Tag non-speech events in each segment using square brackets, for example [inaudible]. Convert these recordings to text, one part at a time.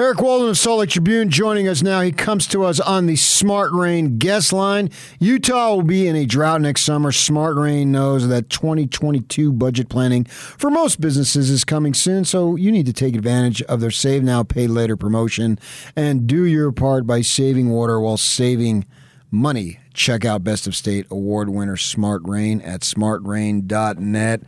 Eric Walden of Salt Lake Tribune joining us now. He comes to us on the Smart Rain guest line. Utah will be in a drought next summer. Smart Rain knows that 2022 budget planning for most businesses is coming soon, so you need to take advantage of their Save Now, Pay Later promotion and do your part by saving water while saving money. Check out Best of State Award winner Smart Rain at smartrain.net.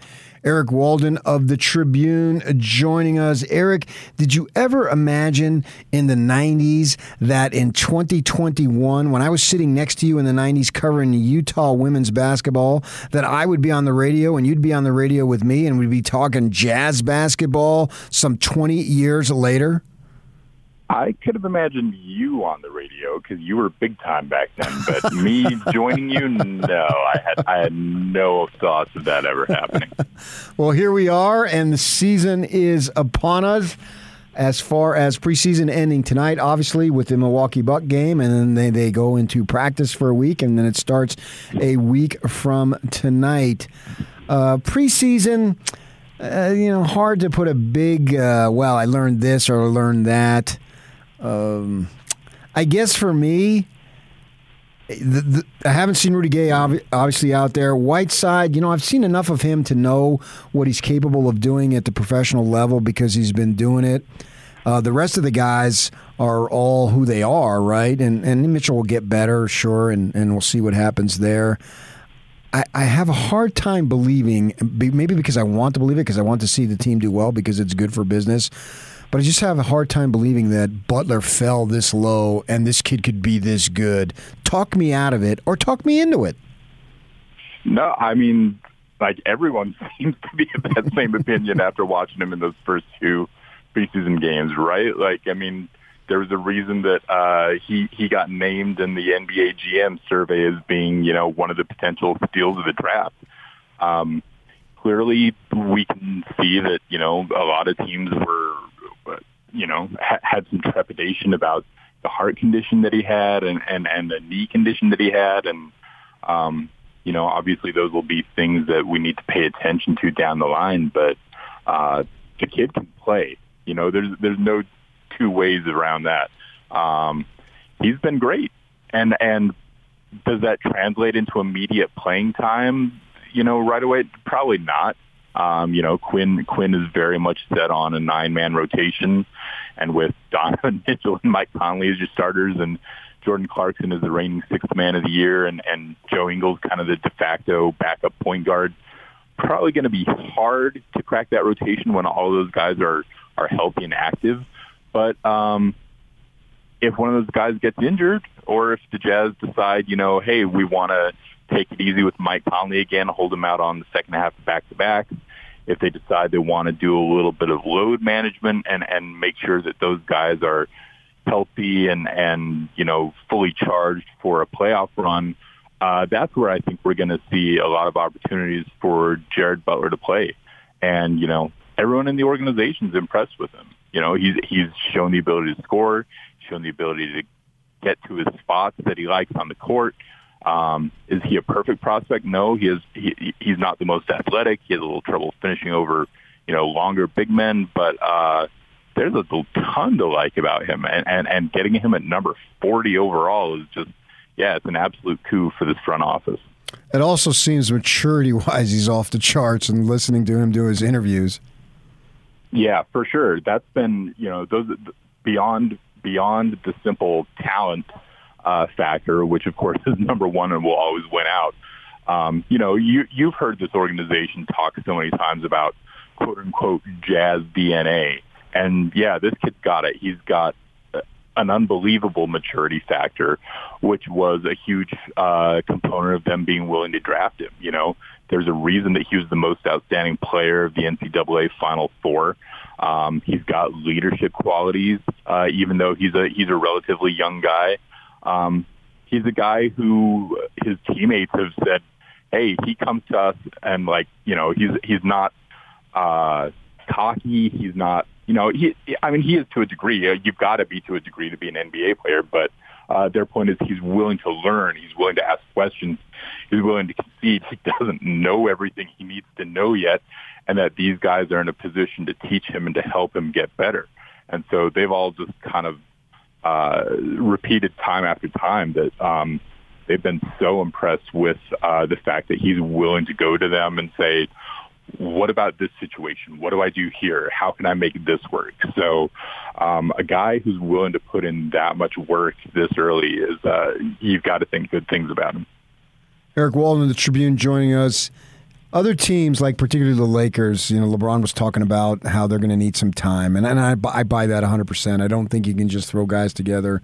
Eric Walden of the Tribune joining us. Eric, did you ever imagine in the 90s that in 2021, when I was sitting next to you in the 90s covering Utah women's basketball, that I would be on the radio and you'd be on the radio with me and we'd be talking jazz basketball some 20 years later? I could have imagined you on the radio because you were big time back then. But [laughs] me joining you, no, I had I had no thoughts of that ever happening. [laughs] well, here we are, and the season is upon us. As far as preseason ending tonight, obviously with the Milwaukee Buck game, and then they, they go into practice for a week, and then it starts a week from tonight. Uh, preseason, uh, you know, hard to put a big, uh, well, I learned this or learned that. Um, I guess for me, the, the, I haven't seen Rudy Gay obviously out there. Whiteside, you know, I've seen enough of him to know what he's capable of doing at the professional level because he's been doing it. Uh, the rest of the guys are all who they are, right? And and Mitchell will get better, sure, and, and we'll see what happens there. I, I have a hard time believing, maybe because I want to believe it, because I want to see the team do well, because it's good for business but I just have a hard time believing that Butler fell this low and this kid could be this good. Talk me out of it or talk me into it. No, I mean, like everyone [laughs] seems to be of that same opinion after watching him in those first two preseason games, right? Like, I mean, there was a reason that uh, he he got named in the NBA GM survey as being, you know, one of the potential steals of the draft. Um, clearly, we can see that you know a lot of teams were you know, ha- had some trepidation about the heart condition that he had and, and, and the knee condition that he had. And, um, you know, obviously those will be things that we need to pay attention to down the line, but, uh, the kid can play, you know, there's, there's no two ways around that. Um, he's been great. And, and does that translate into immediate playing time? You know, right away? Probably not. Um, you know, Quin Quin is very much set on a nine man rotation, and with [laughs] Donovan Mitchell and Mike Conley as your starters, and Jordan Clarkson is the reigning sixth man of the year, and and Joe Ingles kind of the de facto backup point guard. Probably going to be hard to crack that rotation when all those guys are are healthy and active. But um, if one of those guys gets injured, or if the Jazz decide, you know, hey, we want to take it easy with Mike Conley again, hold him out on the second half back to back. If they decide they want to do a little bit of load management and and make sure that those guys are healthy and and you know fully charged for a playoff run, uh, that's where I think we're going to see a lot of opportunities for Jared Butler to play. And you know everyone in the organization is impressed with him. You know he's he's shown the ability to score, shown the ability to get to his spots that he likes on the court. Um, is he a perfect prospect? No, he is. He, he's not the most athletic. He has a little trouble finishing over, you know, longer big men. But uh, there's a ton to like about him, and, and and getting him at number 40 overall is just, yeah, it's an absolute coup for this front office. It also seems maturity-wise, he's off the charts. And listening to him do his interviews. Yeah, for sure. That's been, you know, those beyond beyond the simple talent uh, factor, which of course [laughs] is number one and will always win out. Um, you know, you, you've heard this organization talk so many times about quote unquote jazz DNA. And yeah, this kid's got it. He's got an unbelievable maturity factor, which was a huge uh, component of them being willing to draft him. You know, there's a reason that he was the most outstanding player of the NCAA Final Four. Um, he's got leadership qualities, uh, even though he's a he's a relatively young guy. Um, he's a guy who his teammates have said, "Hey, he comes to us and like you know he's he's not uh, cocky. He's not you know he. I mean, he is to a degree. Uh, you've got to be to a degree to be an NBA player, but." Uh, their point is he's willing to learn. He's willing to ask questions. He's willing to concede. He [laughs] doesn't know everything he needs to know yet, and that these guys are in a position to teach him and to help him get better. And so they've all just kind of uh, repeated time after time that um, they've been so impressed with uh, the fact that he's willing to go to them and say, what about this situation? What do I do here? How can I make this work? So, um, a guy who's willing to put in that much work this early is, uh, you've got to think good things about him. Eric Walden, of the Tribune, joining us. Other teams, like particularly the Lakers, you know, LeBron was talking about how they're going to need some time, and, and I, I buy that 100%. I don't think you can just throw guys together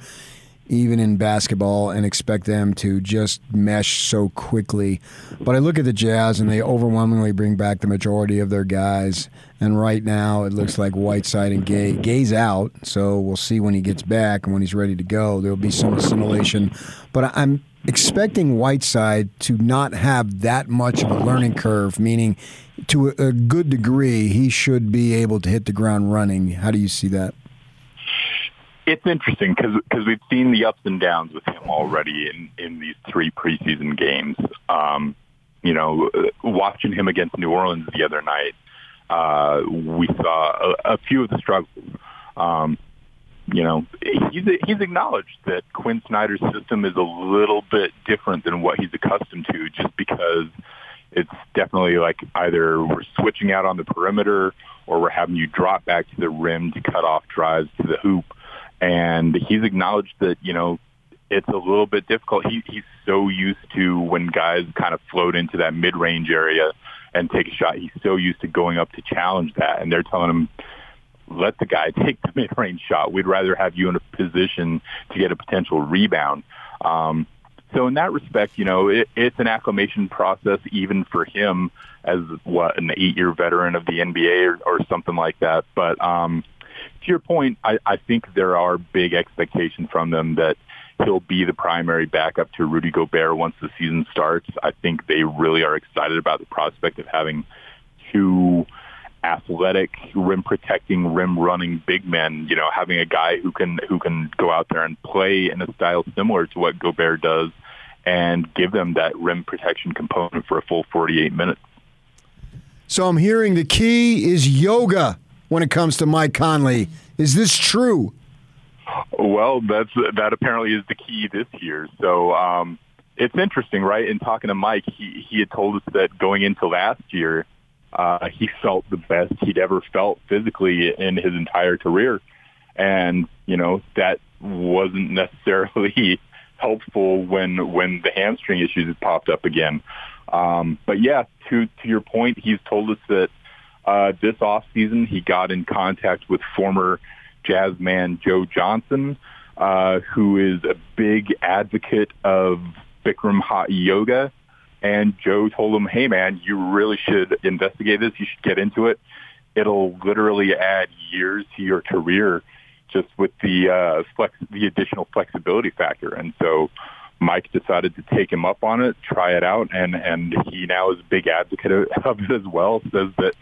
even in basketball, and expect them to just mesh so quickly. But I look at the Jazz, and they overwhelmingly bring back the majority of their guys. And right now, it looks like Whiteside and Gay. Gay's out, so we'll see when he gets back and when he's ready to go. There'll be some assimilation. But I'm expecting Whiteside to not have that much of a learning curve, meaning to a good degree, he should be able to hit the ground running. How do you see that? It's interesting because we've seen the ups and downs with him already in in these three preseason games. Um, you know, watching him against New Orleans the other night, uh, we saw a, a few of the struggles. Um, you know, he's he's acknowledged that Quin Snyder's system is a little bit different than what he's accustomed to, just because it's definitely like either we're switching out on the perimeter or we're having you drop back to the rim to cut off drives to the hoop and he's acknowledged that you know it's a little bit difficult. He, he's so used to when guys kind of float into that mid-range area and take a shot. He's so used to going up to challenge that, and they're telling him, "Let the guy [laughs] take the mid-range shot. We'd rather have you in a position to get a potential rebound." Um, so in that respect, you know, it, it's an acclimation process even for him as what an eight-year veteran of the NBA or, or something like that. But um, to your point, I, I think there are big expectations from them that he'll be the primary backup to Rudy Gobert once the season starts. I think they really are excited about the prospect of having two athletic, rim protecting, rim running big men, you know, having a guy who can who can go out there and play in a style similar to what Gobert does and give them that rim protection component for a full 48 minutes. So I'm hearing the key is yoga when it comes to Mike Conley. Is this true? Well, that's that apparently is the key this year. So um, it's interesting, right? In talking to Mike, he he had told us that going into last year, uh, he felt the best he'd ever felt physically in his entire career, and you know that wasn't necessarily [laughs] helpful when when the hamstring issues popped up again. Um, but yeah, to to your point, he's told us that uh, this offseason, he got in contact with former jazz man Joe Johnson, uh, who is a big advocate of Bikram hot yoga. And Joe told him, hey, man, you really should investigate this. You should get into it. It'll literally add years to your career just with the uh, flex, the additional flexibility factor. And so Mike decided to take him up on it, try it out, and and he now is a big advocate of [laughs] it as well. Says that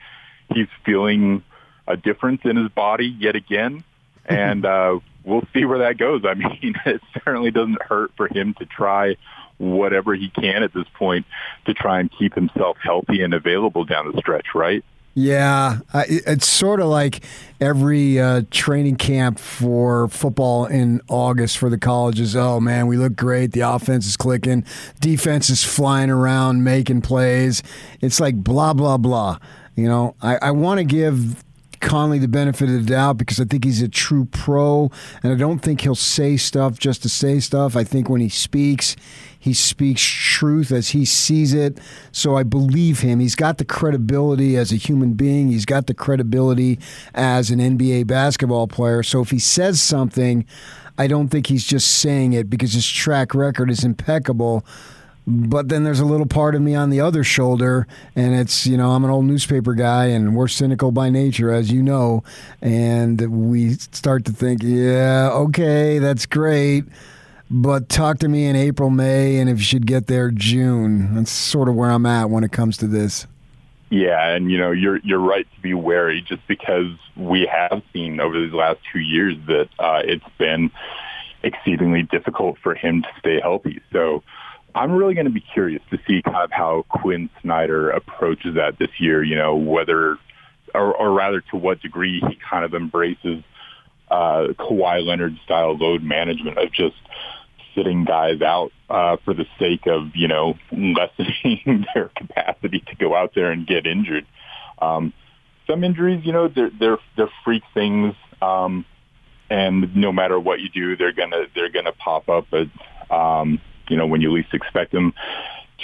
he's feeling a difference in his body yet again, [laughs] and uh, we'll see where that goes. I mean, [laughs] it certainly doesn't hurt for him to try whatever he can at this point to try and keep himself healthy and available down the stretch, right? Yeah, it's sort of like every uh, training camp for football in August for the colleges. Oh man, we look great. The offense is clicking, defense is flying around, making plays. It's like blah blah blah. You know, I, I want to give Conley the benefit of the doubt because I think he's a true pro, and I don't think he'll say stuff just to say stuff. I think when he speaks, he speaks truth as he sees it. So I believe him. He's got the credibility as a human being, he's got the credibility as an NBA basketball player. So if he says something, I don't think he's just saying it because his track record is impeccable. But then there's a little part of me on the other shoulder, and it's, you know, I'm an old newspaper guy and we're cynical by nature, as you know. And we start to think, yeah, okay, that's great. But talk to me in April, May, and if you should get there June. That's sort of where I'm at when it comes to this. Yeah, and you know you're you're right to be wary, just because we have seen over these last two years that uh, it's been exceedingly difficult for him to stay healthy. So I'm really going to be curious to see kind of how Quin Snyder approaches that this year. You know, whether, or, or rather, to what degree he kind of embraces uh, Kawhi Leonard style load management of just sitting guys out uh, for the sake of you know lessening [laughs] their capacity to go out there and get injured. Um, some injuries, you know, they're they're they're freak things, um, and no matter what you do, they're gonna they're gonna pop up at um, you know when you least expect them.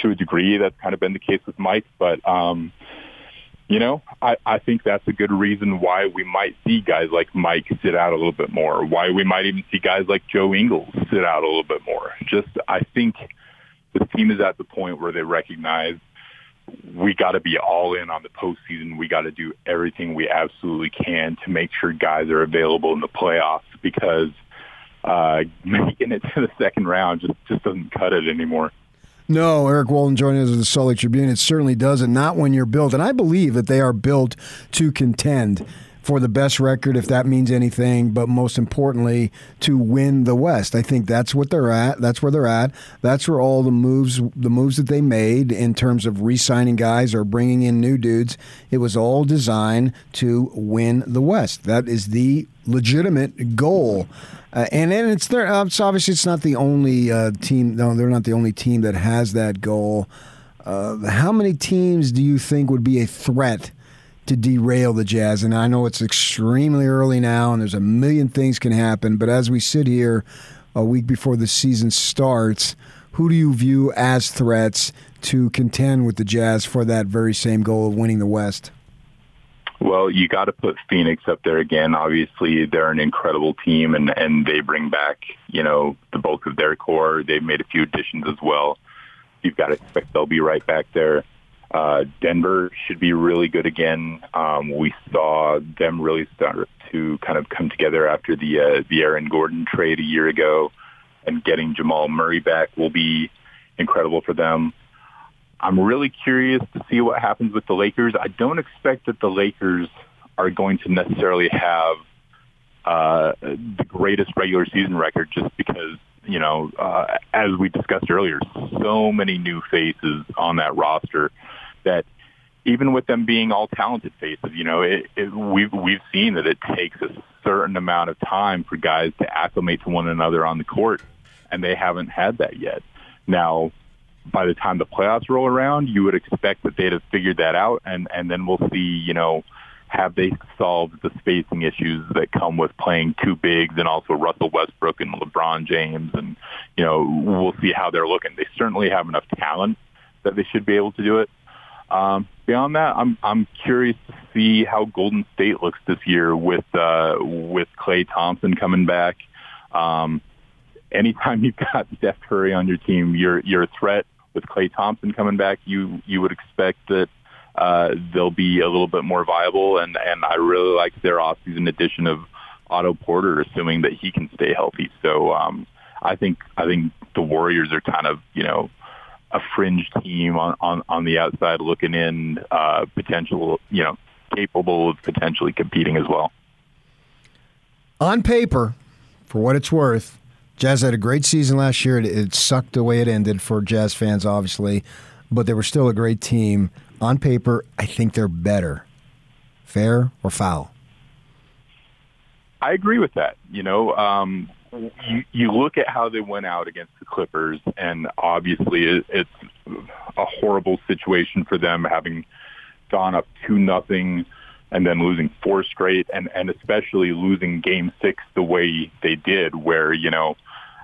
To a degree, that's kind of been the case with Mike, but um, you know, I, I think that's a good reason why we might see guys like Mike sit out a little bit more, why we might even see guys like Joe Ingles sit out a little bit more. Just, I think the team is at the point where they recognize we got to be all in on the postseason. We got to do everything we absolutely can to make sure guys are available in the playoffs because uh, [laughs] making it to the second round just, just doesn't cut it anymore. No, Eric Walden joining us at the Salt Lake Tribune. It certainly doesn't. Not when you're built, and I believe that they are built to contend for the best record, if that means anything, but most importantly, to win the West. I think that's what they're at. That's where they're at. That's where all the moves, the moves that they made in terms of re-signing guys or bringing in new dudes, it was all designed to win the West. That is the legitimate goal. Uh, and it's there. Obviously, it's not the only uh, team. No, they're not the only team that has that goal. Uh, how many teams do you think would be a threat to derail the Jazz? And I know it's extremely early now, and there's a million things can happen. But as we sit here a week before the season starts, who do you view as threats to contend with the Jazz for that very same goal of winning the West? Well, you got to put Phoenix up there again. Obviously, they're an incredible team, and and they bring back you know the bulk of their core. They've made a few additions as well. You've got to expect they'll be right back there. Uh, Denver should be really good again. Um, we saw them really start to kind of come together after the uh, the Aaron Gordon trade a year ago, and getting Jamal Murray back will be incredible for them. I'm really curious to see what happens with the Lakers. I don't expect that the Lakers are going to necessarily have uh, the greatest regular season record just because, you know, uh, as we discussed earlier, so many new faces on that roster that even with them being all talented faces, you know, it, it, we've, we've seen that it takes a certain amount of time for guys to acclimate to one another on the court, and they haven't had that yet. Now, by the time the playoffs roll around, you would expect that they'd have figured that out, and and then we'll see, you know, have they solved the spacing issues that come with playing two bigs and also Russell Westbrook and LeBron James, and you know, we'll see how they're looking. They certainly have enough talent that they should be able to do it. Um, beyond that, I'm I'm curious to see how Golden State looks this year with uh, with Klay Thompson coming back. Um, anytime you've got [laughs] Steph Curry on your team, you're you're a threat with Klay Thompson coming back, you you would expect that uh, they'll be a little bit more viable. And and I really like their offseason addition of Otto Porter, assuming that he can stay healthy. So um, I think I think the Warriors are kind of you know a fringe team on on, on the outside looking in, uh, potential you know capable of potentially competing as well. On paper, for what it's worth, Jazz had a great season last year. It, it, sucked the way it ended for Jazz fans, obviously, but they were still a great team. On paper, I think they're better. Fair or foul? I agree with that. You know, um, you, you look at how they went out against the Clippers, and obviously it, it's a horrible situation for them having gone up two nothing and then losing four straight and, and especially losing game six the way they did where, you know,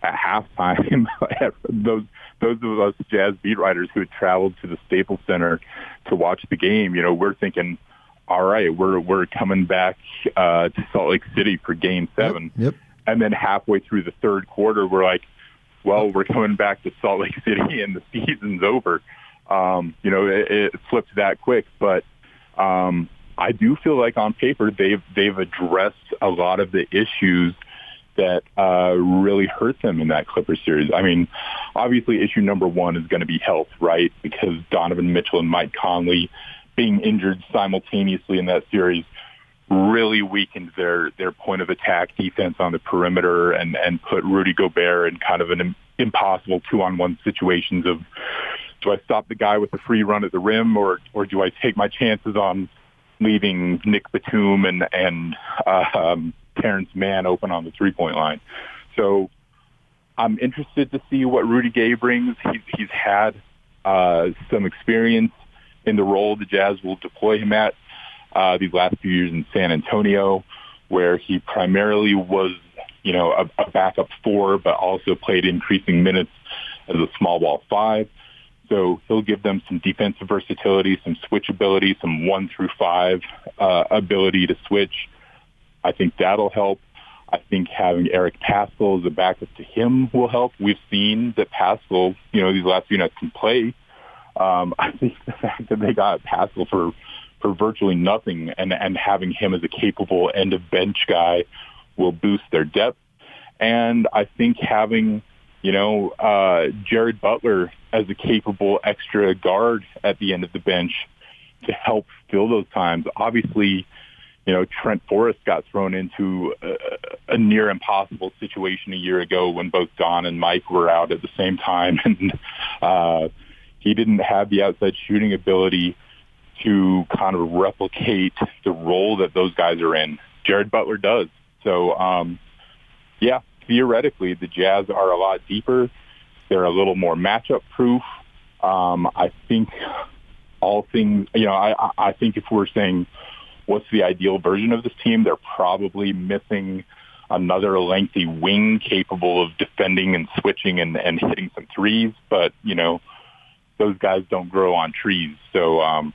at halftime, [laughs] those those of us jazz beat writers who had traveled to the Staples Center to watch the game, you know, we're thinking, all right, we're we're coming back uh, to Salt Lake City for Game Seven, yep, yep. And then halfway through the third quarter, we're like, well, we're coming back to Salt Lake [laughs] City, and the season's over. Um, you know, it, it flipped that quick, but um, I do feel like on paper they've they've addressed a lot of the issues that uh, really hurt them in that Clippers series. I mean, obviously issue number one is going to be health, right? Because Donovan Mitchell and Mike Conley being injured simultaneously in that series really weakened their their point of attack defense on the perimeter and and put Rudy Gobert in kind of an impossible two on one situations of do I stop the guy with the free run at the rim or or do I take my chances on leaving Nick Batum and and uh, um, Terance Mann open on the three point line. So I'm interested to see what Rudy Gay brings. He's, he's had uh, some experience in the role the Jazz will deploy him at uh, these last few years in San Antonio, where he primarily was, you know, a, a backup four, but also played increasing minutes as a small ball five. So he'll give them some defensive versatility, some switchability, some one through five uh, ability to switch. I think that'll help. I think having Eric Paschall as a backup to him will help. We've seen that Paschall, you know, these last few nights can play. Um, [laughs] I think the fact that they got Paschall for for virtually nothing and and having him as a capable end of bench guy will boost their depth. And I think having you know, uh, Jared Butler as a capable extra guard at the end of the bench to help fill those times. Obviously, you know, Trent Forrest got thrown into a, a near impossible situation a year ago when both Don and Mike were out at the same time. [laughs] And, uh, he didn't have the outside shooting ability to kind of replicate the role that those guys are in. Jared Butler does. So, um, yeah, theoretically, the Jazz are a lot deeper. They're a little more matchup proof. Um, I think all things, you know, I, I think if we're saying what's the ideal version of this team, they're probably missing another lengthy wing capable of defending and switching and, and hitting some threes. But, you know, those guys don't grow on trees. So, um,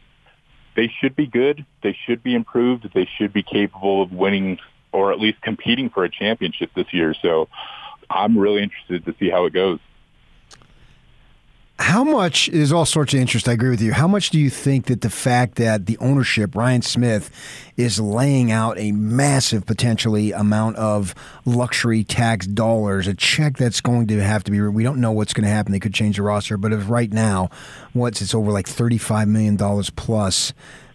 they should be good. They should be improved. They should be capable of winning or at least competing for a championship this year. So I'm really interested to see how it goes. How much is all sorts of interest? I agree with you. How much do you think that the fact that the ownership, Ryan Smith, is laying out a massive potentially amount of luxury tax dollars, a check that's going to have to be, we don't know what's going to happen. They could change the roster, but if right now, what's it's over like $35 million plus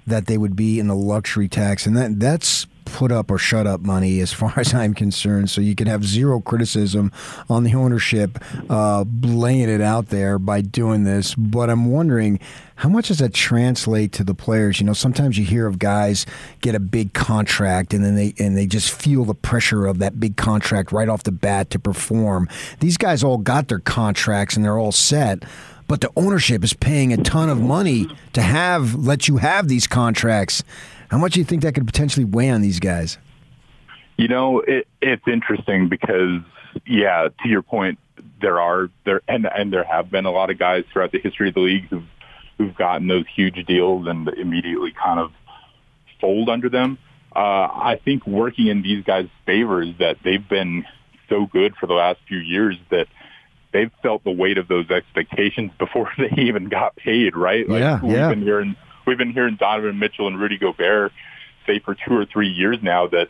that they would be in the luxury tax. And that that's put up or shut up money as far [laughs] as I'm concerned. So you can have zero criticism on the ownership uh, laying it out there by doing this. But I'm wondering how much does that translate to the players? You know, sometimes you hear of guys get a big contract and then they and they just feel the pressure of that big contract right off the bat to perform. These guys all got their contracts and they're all set but the ownership is paying a ton of money to have let you have these contracts. How much do you think that could potentially weigh on these guys? You know, it, it's interesting because, yeah, to your point, there are there and and there have been a lot of guys throughout the history of the league who've who've gotten those huge deals and immediately kind of fold under them. Uh, I think working in these guys' favor is that they've been so good for the last few years that they've felt the weight of those expectations [laughs] before they even got paid, right? Like yeah, we've yeah. been hearing we've been hearing Donovan Mitchell and Rudy Gobert say for two or three years now that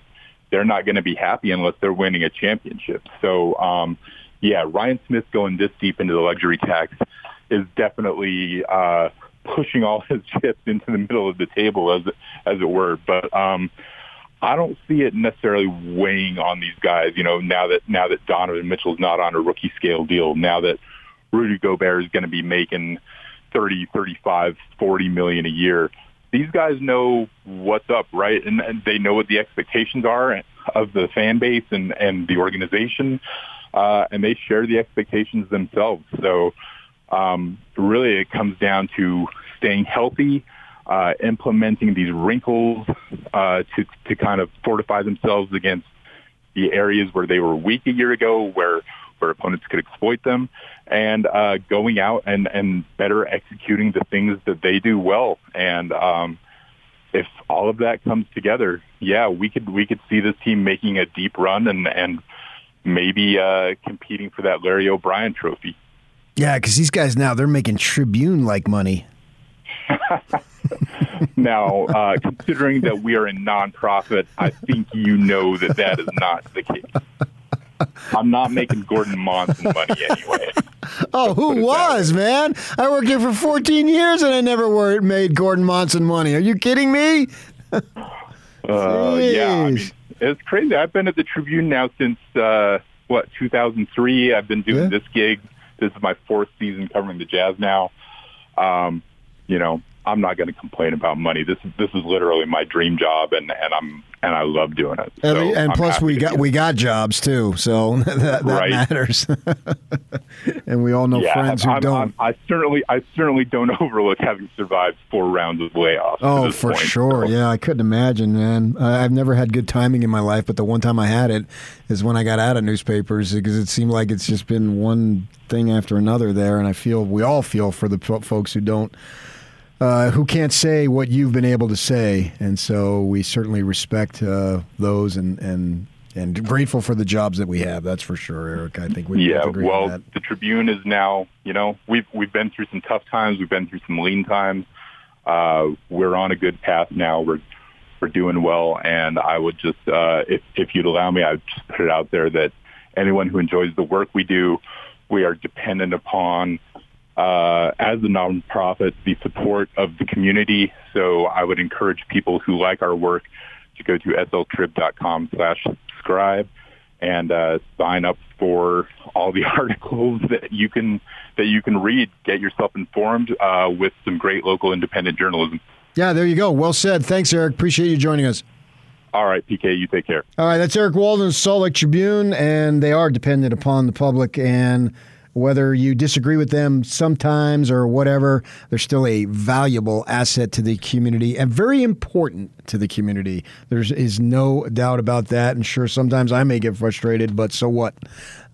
they're not going to be happy unless they're winning a championship. So, um, yeah, Ryan Smith going this deep into the luxury tax is definitely uh, pushing all [laughs] his chips into the middle of the table, as as it were. But um, I don't see it necessarily weighing on these guys. You know, now that now that Donovan Mitchell's not on a rookie scale deal, now that Rudy Gobert is going to be making 30, 35, 40 million a year. These guys know what's up, right? And, and they know what the expectations are of the fan base and, and the organization. Uh, and they share the expectations themselves. So, um, really it comes down to staying healthy, uh, implementing these wrinkles, uh, to, to kind of fortify themselves against the areas where they were weak a year ago, where where opponents could exploit them, and uh, going out and, and better executing the things that they do well. And um, if all of that comes together, yeah, we could we could see this team making a deep run and and maybe uh, competing for that Larry O'Brien Trophy. Yeah, because these guys now they're making Tribune like money. [laughs] now, uh, considering that we are a nonprofit, I think you know that that is not the case. I'm not making Gordon Monson money anyway. Oh, who was, man? I worked here for 14 years and I never were, made Gordon Monson money. Are you kidding me? uh, yeah, I mean, it's crazy. I've been at the Tribune now since, uh, what, 2003. I've been doing yeah. this gig. This is my fourth season covering the Jazz now. Um, you know, I'm not going to complain about money. This is this is literally my dream job, and and I'm and I love doing it. And, So and plus, we got we got jobs too, so [laughs] that, that Right. matters. [laughs] and we all know yeah, friends who I'm, don't. I'm, I certainly I certainly don't [laughs] overlook having survived four rounds of layoffs. Oh, for point. sure. So, Yeah, I couldn't imagine, man. I- I've never had good timing in my life, but the one time I had it is when I got out of newspapers because it seemed like it's just been one thing after another there, and I feel we all feel for the folks who don't. Uh, who can't say what you've been able to say, and so we certainly respect uh, those and, and and grateful for the jobs that we have. That's for sure, Eric. I think we Yeah, both agree on well, the Tribune is now, you know, we've we've been through some tough times, we've been through some lean times. Uh, we're on a good path now. We're we're doing well, and I would just, uh, if if you'd allow me, I'd just put it out there that anyone who enjoys the work we do, we are dependent upon. Uh, as a nonprofit, the support of the community. So I would encourage people who like our work to go to sltrib.com slash subscribe and uh, sign up for all the [laughs] articles that you can that you can read. Get yourself informed uh, with some great local independent journalism. Yeah, there you go. Well said. Thanks, Eric. Appreciate you joining us. All right, PK, you take care. All right, that's Eric Walden, Salt Lake Tribune, and they are dependent upon the public. And whether you disagree with them sometimes or whatever, they're still a valuable asset to the community and very important to the community. There is no doubt about that. And sure, sometimes I may get frustrated, but so what?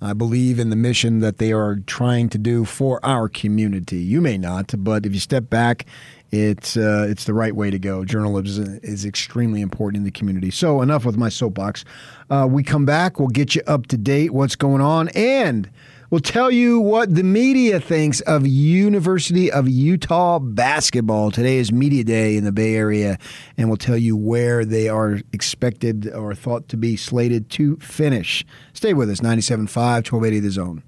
I believe in the mission that they are trying to do for our community. You may not, but if you step back, it's uh, it's the right way to go. Journalism is extremely important in the community. So enough with my soapbox. Uh, we come back. We'll get you up to date. What's going on, and we'll tell you what the media thinks of University of Utah basketball. Today is media day in the Bay Area, and we'll tell you where they are expected or thought to be slated to finish. Stay with us. 97.5, 1280 The Zone.